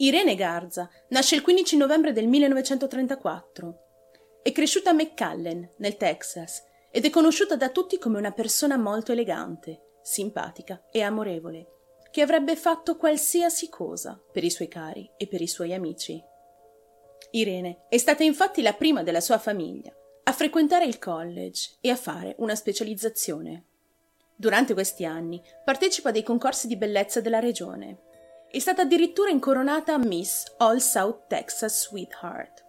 Irene Garza nasce il 15 novembre del 1934. È cresciuta a McAllen, nel Texas, ed è conosciuta da tutti come una persona molto elegante, simpatica e amorevole, che avrebbe fatto qualsiasi cosa per i suoi cari e per i suoi amici. Irene è stata infatti la prima della sua famiglia a frequentare il college e a fare una specializzazione. Durante questi anni partecipa a dei concorsi di bellezza della regione è stata addirittura incoronata Miss All South Texas Sweetheart.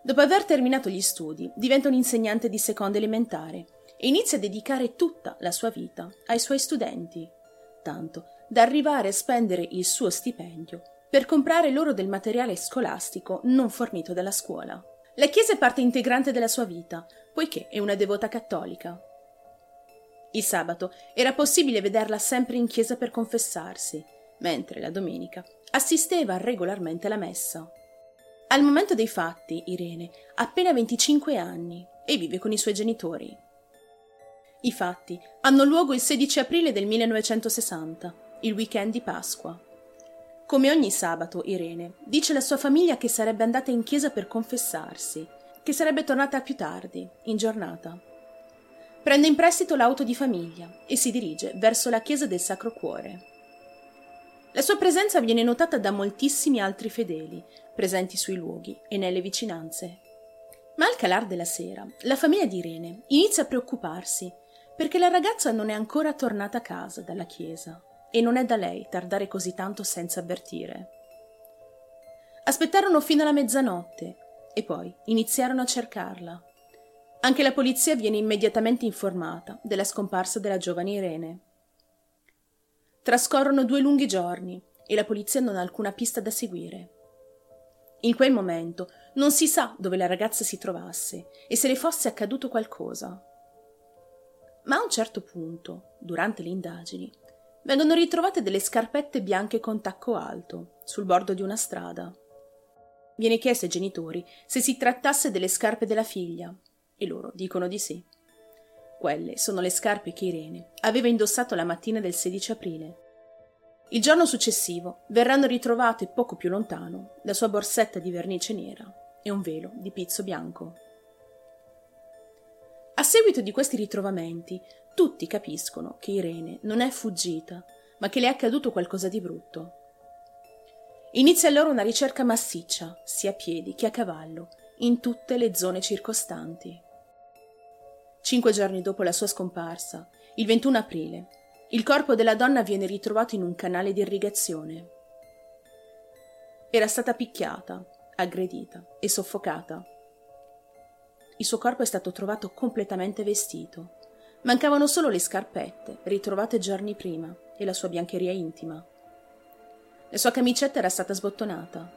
Dopo aver terminato gli studi, diventa un'insegnante di seconda elementare e inizia a dedicare tutta la sua vita ai suoi studenti, tanto da arrivare a spendere il suo stipendio per comprare loro del materiale scolastico non fornito dalla scuola. La Chiesa è parte integrante della sua vita, poiché è una devota cattolica. Il sabato era possibile vederla sempre in chiesa per confessarsi mentre la domenica assisteva regolarmente alla messa. Al momento dei fatti, Irene ha appena 25 anni e vive con i suoi genitori. I fatti hanno luogo il 16 aprile del 1960, il weekend di Pasqua. Come ogni sabato, Irene dice alla sua famiglia che sarebbe andata in chiesa per confessarsi, che sarebbe tornata più tardi, in giornata. Prende in prestito l'auto di famiglia e si dirige verso la chiesa del Sacro Cuore. La sua presenza viene notata da moltissimi altri fedeli presenti sui luoghi e nelle vicinanze. Ma al calar della sera, la famiglia di Irene inizia a preoccuparsi perché la ragazza non è ancora tornata a casa dalla chiesa e non è da lei tardare così tanto senza avvertire. Aspettarono fino alla mezzanotte e poi iniziarono a cercarla. Anche la polizia viene immediatamente informata della scomparsa della giovane Irene. Trascorrono due lunghi giorni e la polizia non ha alcuna pista da seguire. In quel momento non si sa dove la ragazza si trovasse e se le fosse accaduto qualcosa. Ma a un certo punto, durante le indagini, vengono ritrovate delle scarpette bianche con tacco alto sul bordo di una strada. Viene chiesto ai genitori se si trattasse delle scarpe della figlia e loro dicono di sì. Quelle sono le scarpe che Irene aveva indossato la mattina del 16 aprile. Il giorno successivo verranno ritrovate poco più lontano la sua borsetta di vernice nera e un velo di pizzo bianco. A seguito di questi ritrovamenti, tutti capiscono che Irene non è fuggita, ma che le è accaduto qualcosa di brutto. Inizia allora una ricerca massiccia, sia a piedi che a cavallo, in tutte le zone circostanti. Cinque giorni dopo la sua scomparsa, il 21 aprile, il corpo della donna viene ritrovato in un canale di irrigazione. Era stata picchiata, aggredita e soffocata. Il suo corpo è stato trovato completamente vestito. Mancavano solo le scarpette, ritrovate giorni prima, e la sua biancheria intima. La sua camicetta era stata sbottonata.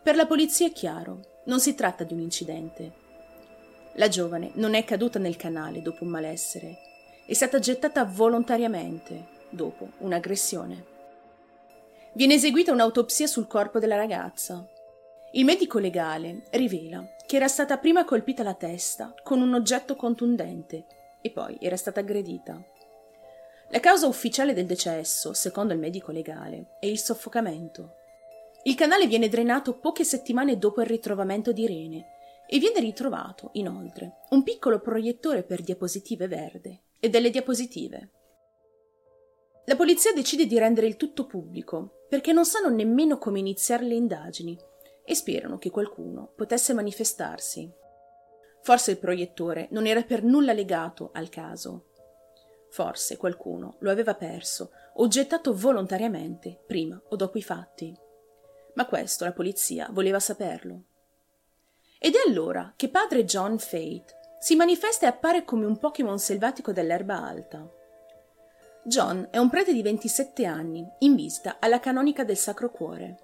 Per la polizia è chiaro, non si tratta di un incidente, la giovane non è caduta nel canale dopo un malessere, è stata gettata volontariamente dopo un'aggressione. Viene eseguita un'autopsia sul corpo della ragazza. Il medico legale rivela che era stata prima colpita la testa con un oggetto contundente e poi era stata aggredita. La causa ufficiale del decesso, secondo il medico legale, è il soffocamento. Il canale viene drenato poche settimane dopo il ritrovamento di Irene e viene ritrovato, inoltre, un piccolo proiettore per diapositive verde e delle diapositive. La polizia decide di rendere il tutto pubblico perché non sanno nemmeno come iniziare le indagini e sperano che qualcuno potesse manifestarsi. Forse il proiettore non era per nulla legato al caso. Forse qualcuno lo aveva perso o gettato volontariamente prima o dopo i fatti. Ma questo la polizia voleva saperlo. Ed è allora che padre John Fate si manifesta e appare come un Pokémon selvatico dell'erba alta. John è un prete di 27 anni, in visita alla canonica del Sacro Cuore.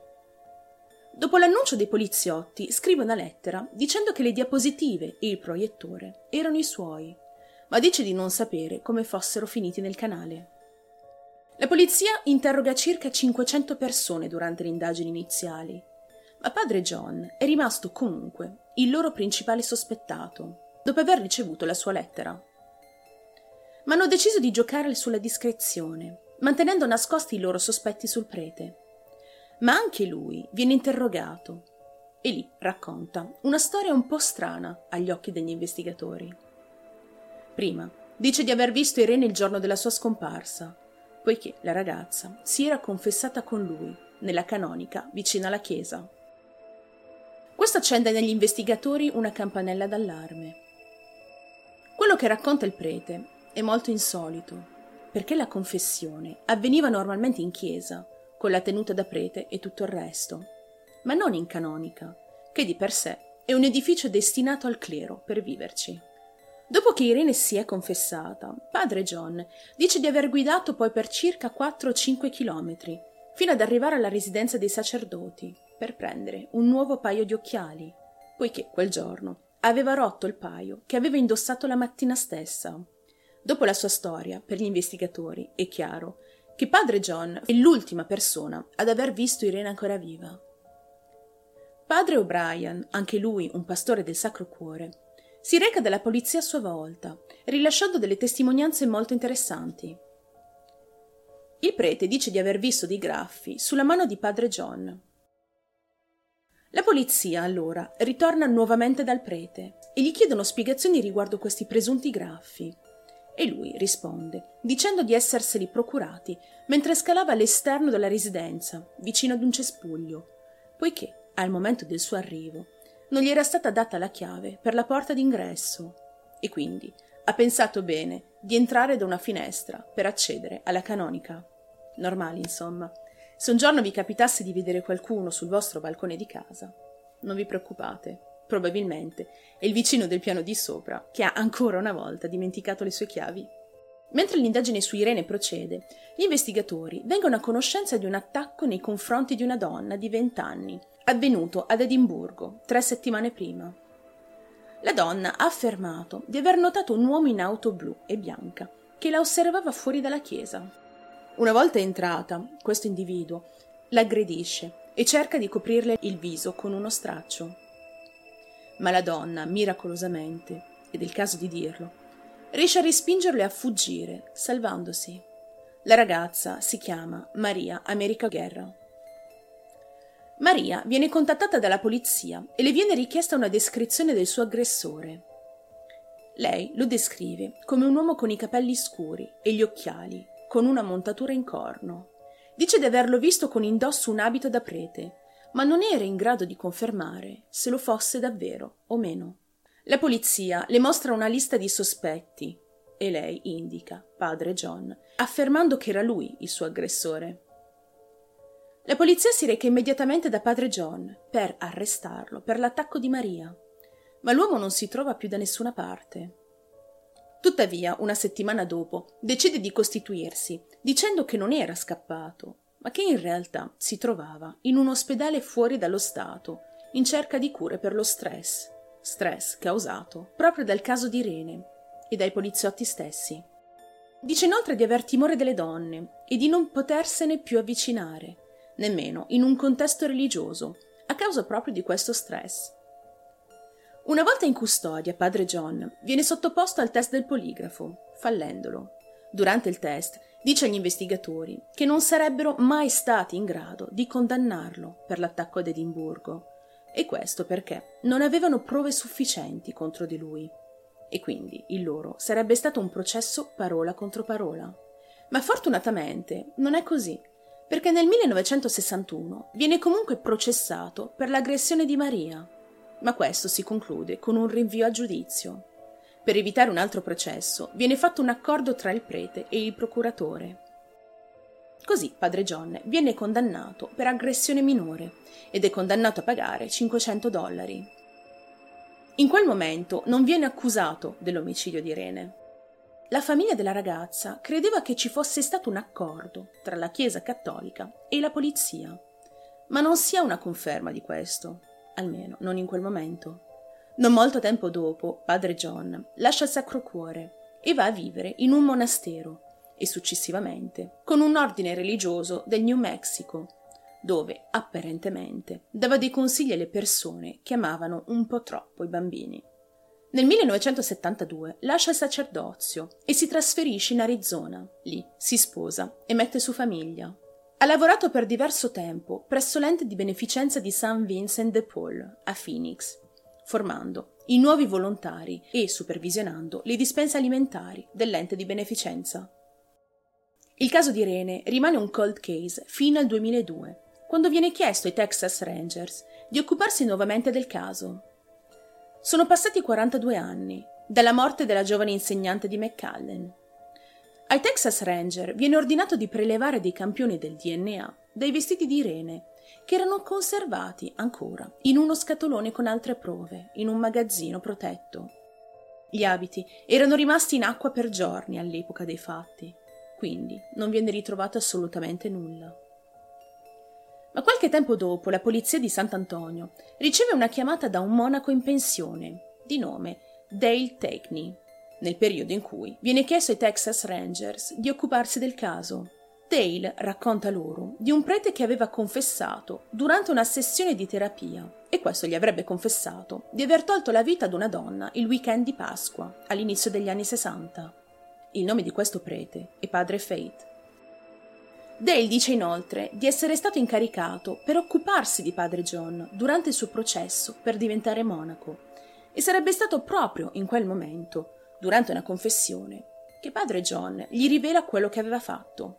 Dopo l'annuncio dei poliziotti, scrive una lettera dicendo che le diapositive e il proiettore erano i suoi, ma dice di non sapere come fossero finiti nel canale. La polizia interroga circa 500 persone durante le indagini iniziali ma padre John è rimasto comunque il loro principale sospettato, dopo aver ricevuto la sua lettera. Ma hanno deciso di giocare sulla discrezione, mantenendo nascosti i loro sospetti sul prete. ma anche lui viene interrogato e lì racconta una storia un po' strana agli occhi degli investigatori. Prima dice di aver visto Irene il giorno della sua scomparsa, poiché la ragazza si era confessata con lui nella canonica vicino alla chiesa. Questo accende negli investigatori una campanella d'allarme. Quello che racconta il prete è molto insolito, perché la confessione avveniva normalmente in chiesa, con la tenuta da prete e tutto il resto, ma non in canonica, che di per sé è un edificio destinato al clero per viverci. Dopo che Irene si è confessata, padre John dice di aver guidato poi per circa 4-5 chilometri, fino ad arrivare alla residenza dei sacerdoti, per prendere un nuovo paio di occhiali, poiché quel giorno aveva rotto il paio che aveva indossato la mattina stessa. Dopo la sua storia, per gli investigatori, è chiaro che padre John è l'ultima persona ad aver visto Irene ancora viva. Padre O'Brien, anche lui un pastore del Sacro Cuore, si reca dalla polizia a sua volta, rilasciando delle testimonianze molto interessanti. Il prete dice di aver visto dei graffi sulla mano di padre John, la polizia, allora, ritorna nuovamente dal prete e gli chiedono spiegazioni riguardo questi presunti graffi. E lui risponde, dicendo di esserseli procurati mentre scalava all'esterno della residenza, vicino ad un cespuglio, poiché, al momento del suo arrivo, non gli era stata data la chiave per la porta d'ingresso e quindi ha pensato bene di entrare da una finestra per accedere alla canonica. Normali, insomma. Se un giorno vi capitasse di vedere qualcuno sul vostro balcone di casa, non vi preoccupate, probabilmente è il vicino del piano di sopra che ha ancora una volta dimenticato le sue chiavi. Mentre l'indagine su Irene procede, gli investigatori vengono a conoscenza di un attacco nei confronti di una donna di vent'anni, avvenuto ad Edimburgo tre settimane prima. La donna ha affermato di aver notato un uomo in auto blu e bianca che la osservava fuori dalla chiesa. Una volta entrata, questo individuo l'aggredisce e cerca di coprirle il viso con uno straccio. Ma la donna, miracolosamente, ed è il caso di dirlo, riesce a respingerlo e a fuggire, salvandosi. La ragazza si chiama Maria America Guerra. Maria viene contattata dalla polizia e le viene richiesta una descrizione del suo aggressore. Lei lo descrive come un uomo con i capelli scuri e gli occhiali, con una montatura in corno. Dice di averlo visto con indosso un abito da prete, ma non era in grado di confermare se lo fosse davvero o meno. La polizia le mostra una lista di sospetti e lei indica padre John, affermando che era lui il suo aggressore. La polizia si reca immediatamente da padre John per arrestarlo per l'attacco di Maria, ma l'uomo non si trova più da nessuna parte. Tuttavia, una settimana dopo, decide di costituirsi, dicendo che non era scappato, ma che in realtà si trovava in un ospedale fuori dallo Stato, in cerca di cure per lo stress, stress causato proprio dal caso di Irene e dai poliziotti stessi. Dice inoltre di aver timore delle donne e di non potersene più avvicinare, nemmeno in un contesto religioso, a causa proprio di questo stress. Una volta in custodia, padre John viene sottoposto al test del poligrafo, fallendolo. Durante il test dice agli investigatori che non sarebbero mai stati in grado di condannarlo per l'attacco ad Edimburgo, e questo perché non avevano prove sufficienti contro di lui. E quindi il loro sarebbe stato un processo parola contro parola. Ma fortunatamente non è così, perché nel 1961 viene comunque processato per l'aggressione di Maria ma questo si conclude con un rinvio a giudizio. Per evitare un altro processo viene fatto un accordo tra il prete e il procuratore. Così padre John viene condannato per aggressione minore ed è condannato a pagare 500 dollari. In quel momento non viene accusato dell'omicidio di Irene. La famiglia della ragazza credeva che ci fosse stato un accordo tra la Chiesa cattolica e la polizia, ma non si ha una conferma di questo almeno non in quel momento. Non molto tempo dopo, padre John lascia il Sacro Cuore e va a vivere in un monastero e successivamente con un ordine religioso del New Mexico, dove apparentemente dava dei consigli alle persone che amavano un po' troppo i bambini. Nel 1972 lascia il sacerdozio e si trasferisce in Arizona. Lì si sposa e mette su famiglia. Ha lavorato per diverso tempo presso l'ente di beneficenza di St. Vincent de Paul a Phoenix, formando i nuovi volontari e supervisionando le dispense alimentari dell'ente di beneficenza. Il caso di Irene rimane un cold case fino al 2002, quando viene chiesto ai Texas Rangers di occuparsi nuovamente del caso. Sono passati 42 anni dalla morte della giovane insegnante di McAllen. Ai Texas Ranger viene ordinato di prelevare dei campioni del DNA dai vestiti di Irene, che erano conservati ancora in uno scatolone con altre prove, in un magazzino protetto. Gli abiti erano rimasti in acqua per giorni all'epoca dei fatti, quindi non viene ritrovato assolutamente nulla. Ma qualche tempo dopo la polizia di Sant'Antonio riceve una chiamata da un monaco in pensione, di nome Dale Takeney, nel periodo in cui viene chiesto ai Texas Rangers di occuparsi del caso. Dale racconta loro di un prete che aveva confessato durante una sessione di terapia, e questo gli avrebbe confessato di aver tolto la vita ad una donna il weekend di Pasqua, all'inizio degli anni 60. Il nome di questo prete è Padre Faith. Dale dice inoltre di essere stato incaricato per occuparsi di padre John durante il suo processo per diventare monaco e sarebbe stato proprio in quel momento, durante una confessione, che padre John gli rivela quello che aveva fatto.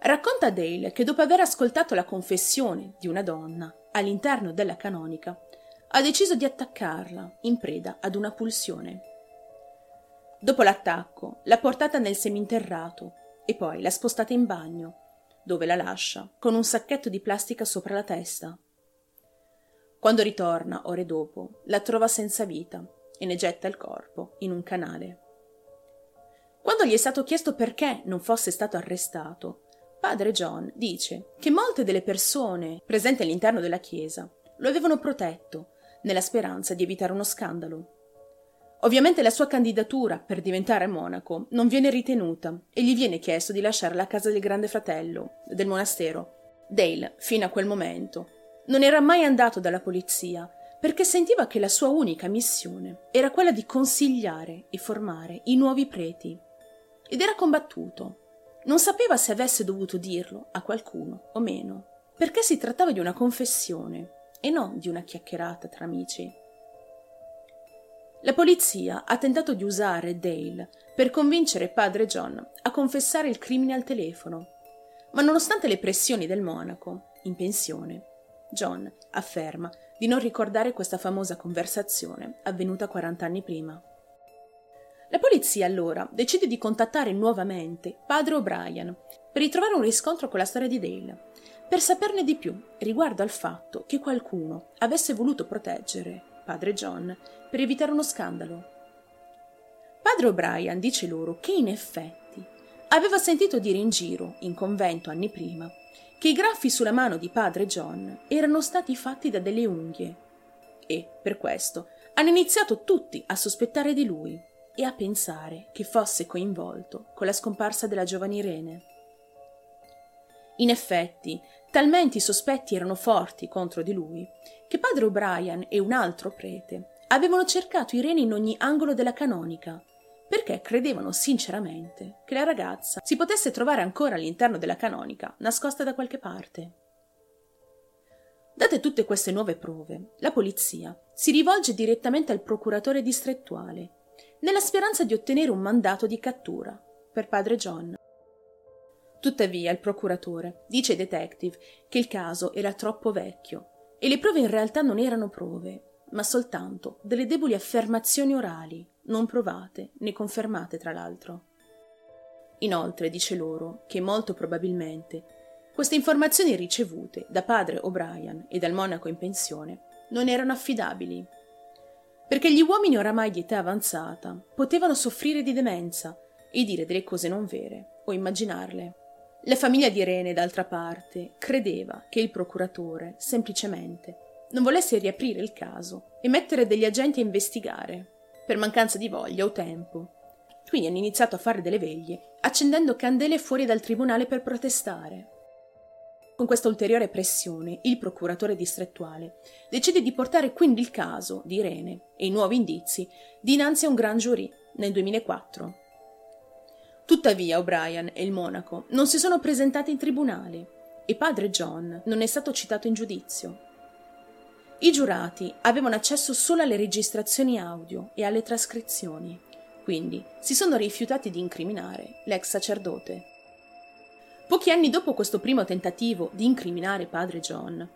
Racconta Dale che dopo aver ascoltato la confessione di una donna all'interno della canonica, ha deciso di attaccarla in preda ad una pulsione. Dopo l'attacco, l'ha portata nel seminterrato e poi l'ha spostata in bagno, dove la lascia con un sacchetto di plastica sopra la testa. Quando ritorna, ore dopo, la trova senza vita e ne getta il corpo in un canale. Quando gli è stato chiesto perché non fosse stato arrestato, padre John dice che molte delle persone presenti all'interno della chiesa lo avevano protetto nella speranza di evitare uno scandalo. Ovviamente la sua candidatura per diventare monaco non viene ritenuta e gli viene chiesto di lasciare la casa del grande fratello, del monastero. Dale, fino a quel momento, non era mai andato dalla polizia perché sentiva che la sua unica missione era quella di consigliare e formare i nuovi preti. Ed era combattuto. Non sapeva se avesse dovuto dirlo a qualcuno o meno, perché si trattava di una confessione e non di una chiacchierata tra amici. La polizia ha tentato di usare Dale per convincere padre John a confessare il crimine al telefono, ma nonostante le pressioni del monaco, in pensione, John afferma di non ricordare questa famosa conversazione avvenuta 40 anni prima. La polizia allora decide di contattare nuovamente padre O'Brien per ritrovare un riscontro con la storia di Dale, per saperne di più riguardo al fatto che qualcuno avesse voluto proteggere padre John, per evitare uno scandalo. Padre O'Brien dice loro che in effetti aveva sentito dire in giro, in convento anni prima, che i graffi sulla mano di padre John erano stati fatti da delle unghie e, per questo, hanno iniziato tutti a sospettare di lui e a pensare che fosse coinvolto con la scomparsa della giovane Irene. In effetti, talmente i sospetti erano forti contro di lui che padre O'Brien e un altro prete avevano cercato Irene in ogni angolo della canonica, perché credevano sinceramente che la ragazza si potesse trovare ancora all'interno della canonica, nascosta da qualche parte. Date tutte queste nuove prove, la polizia si rivolge direttamente al procuratore distrettuale, nella speranza di ottenere un mandato di cattura per padre John. Tuttavia il procuratore dice ai detective che il caso era troppo vecchio e le prove in realtà non erano prove, ma soltanto delle deboli affermazioni orali, non provate né confermate tra l'altro. Inoltre dice loro che molto probabilmente queste informazioni ricevute da padre O'Brien e dal monaco in pensione non erano affidabili, perché gli uomini oramai di età avanzata potevano soffrire di demenza e dire delle cose non vere o immaginarle. La famiglia di Irene, d'altra parte, credeva che il procuratore semplicemente non volesse riaprire il caso e mettere degli agenti a investigare, per mancanza di voglia o tempo. Quindi hanno iniziato a fare delle veglie, accendendo candele fuori dal tribunale per protestare. Con questa ulteriore pressione, il procuratore distrettuale decide di portare quindi il caso di Irene e i nuovi indizi dinanzi a un gran giurì nel 2004 Tuttavia O'Brien e il monaco non si sono presentati in tribunale e padre John non è stato citato in giudizio. I giurati avevano accesso solo alle registrazioni audio e alle trascrizioni, quindi si sono rifiutati di incriminare l'ex sacerdote. Pochi anni dopo questo primo tentativo di incriminare padre John,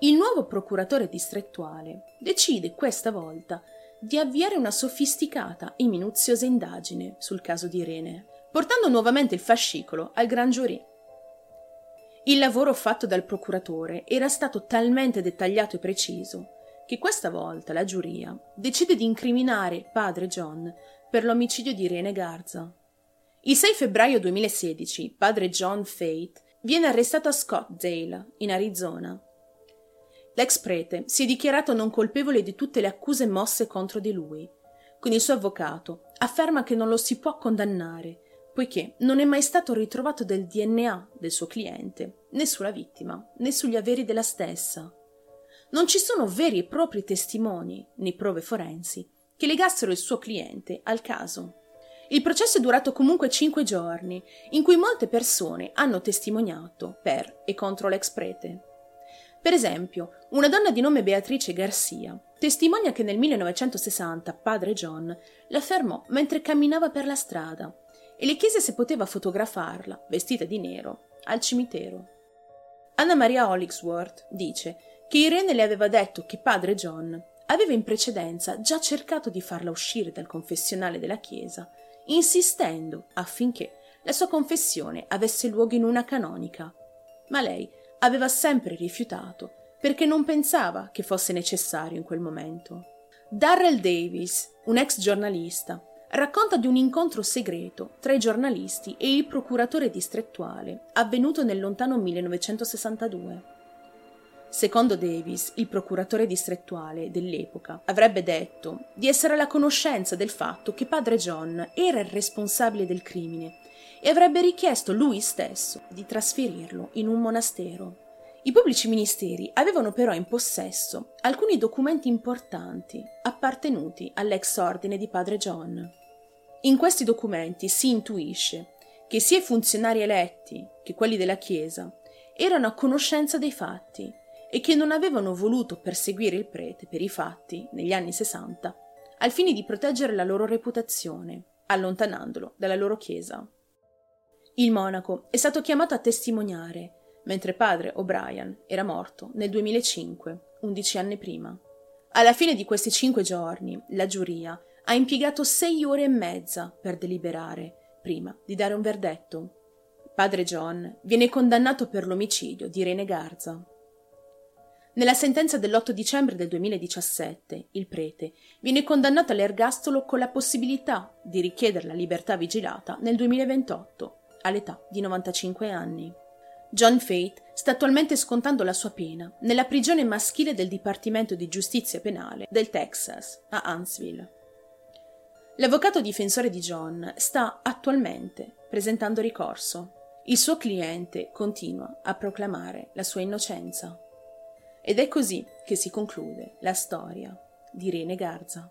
il nuovo procuratore distrettuale decide questa volta di avviare una sofisticata e minuziosa indagine sul caso di Irene, portando nuovamente il fascicolo al gran giurì. Il lavoro fatto dal procuratore era stato talmente dettagliato e preciso che questa volta la giuria decide di incriminare padre John per l'omicidio di Irene Garza. Il 6 febbraio 2016 padre John Fate viene arrestato a Scottsdale, in Arizona. L'ex prete si è dichiarato non colpevole di tutte le accuse mosse contro di lui. Con il suo avvocato afferma che non lo si può condannare poiché non è mai stato ritrovato del DNA del suo cliente, né sulla vittima, né sugli averi della stessa. Non ci sono veri e propri testimoni, né prove forensi, che legassero il suo cliente al caso. Il processo è durato comunque cinque giorni, in cui molte persone hanno testimoniato per e contro l'ex prete. Per esempio, una donna di nome Beatrice Garcia testimonia che nel 1960 padre John la fermò mentre camminava per la strada e le chiese se poteva fotografarla, vestita di nero, al cimitero. Anna Maria Hollingsworth dice che Irene le aveva detto che padre John aveva in precedenza già cercato di farla uscire dal confessionale della chiesa, insistendo affinché la sua confessione avesse luogo in una canonica. Ma lei aveva sempre rifiutato perché non pensava che fosse necessario in quel momento. Darrell Davis, un ex giornalista, racconta di un incontro segreto tra i giornalisti e il procuratore distrettuale avvenuto nel lontano 1962. Secondo Davis, il procuratore distrettuale dell'epoca avrebbe detto di essere alla conoscenza del fatto che padre John era il responsabile del crimine e avrebbe richiesto lui stesso di trasferirlo in un monastero. I pubblici ministeri avevano però in possesso alcuni documenti importanti appartenuti all'ex ordine di padre John. In questi documenti si intuisce che sia i funzionari eletti che quelli della Chiesa erano a conoscenza dei fatti e che non avevano voluto perseguire il prete per i fatti negli anni Sessanta al fine di proteggere la loro reputazione, allontanandolo dalla loro Chiesa. Il monaco è stato chiamato a testimoniare, mentre padre O'Brien era morto nel 2005, undici anni prima. Alla fine di questi cinque giorni, la giuria ha impiegato sei ore e mezza per deliberare, prima di dare un verdetto. Padre John viene condannato per l'omicidio di Irene Garza. Nella sentenza dell'8 dicembre del 2017, il prete viene condannato all'ergastolo con la possibilità di richiedere la libertà vigilata nel 2028, all'età di 95 anni. John Fate sta attualmente scontando la sua pena nella prigione maschile del Dipartimento di Giustizia Penale del Texas, a Huntsville. L'avvocato difensore di John sta attualmente presentando ricorso. Il suo cliente continua a proclamare la sua innocenza. Ed è così che si conclude la storia di Irene Garza.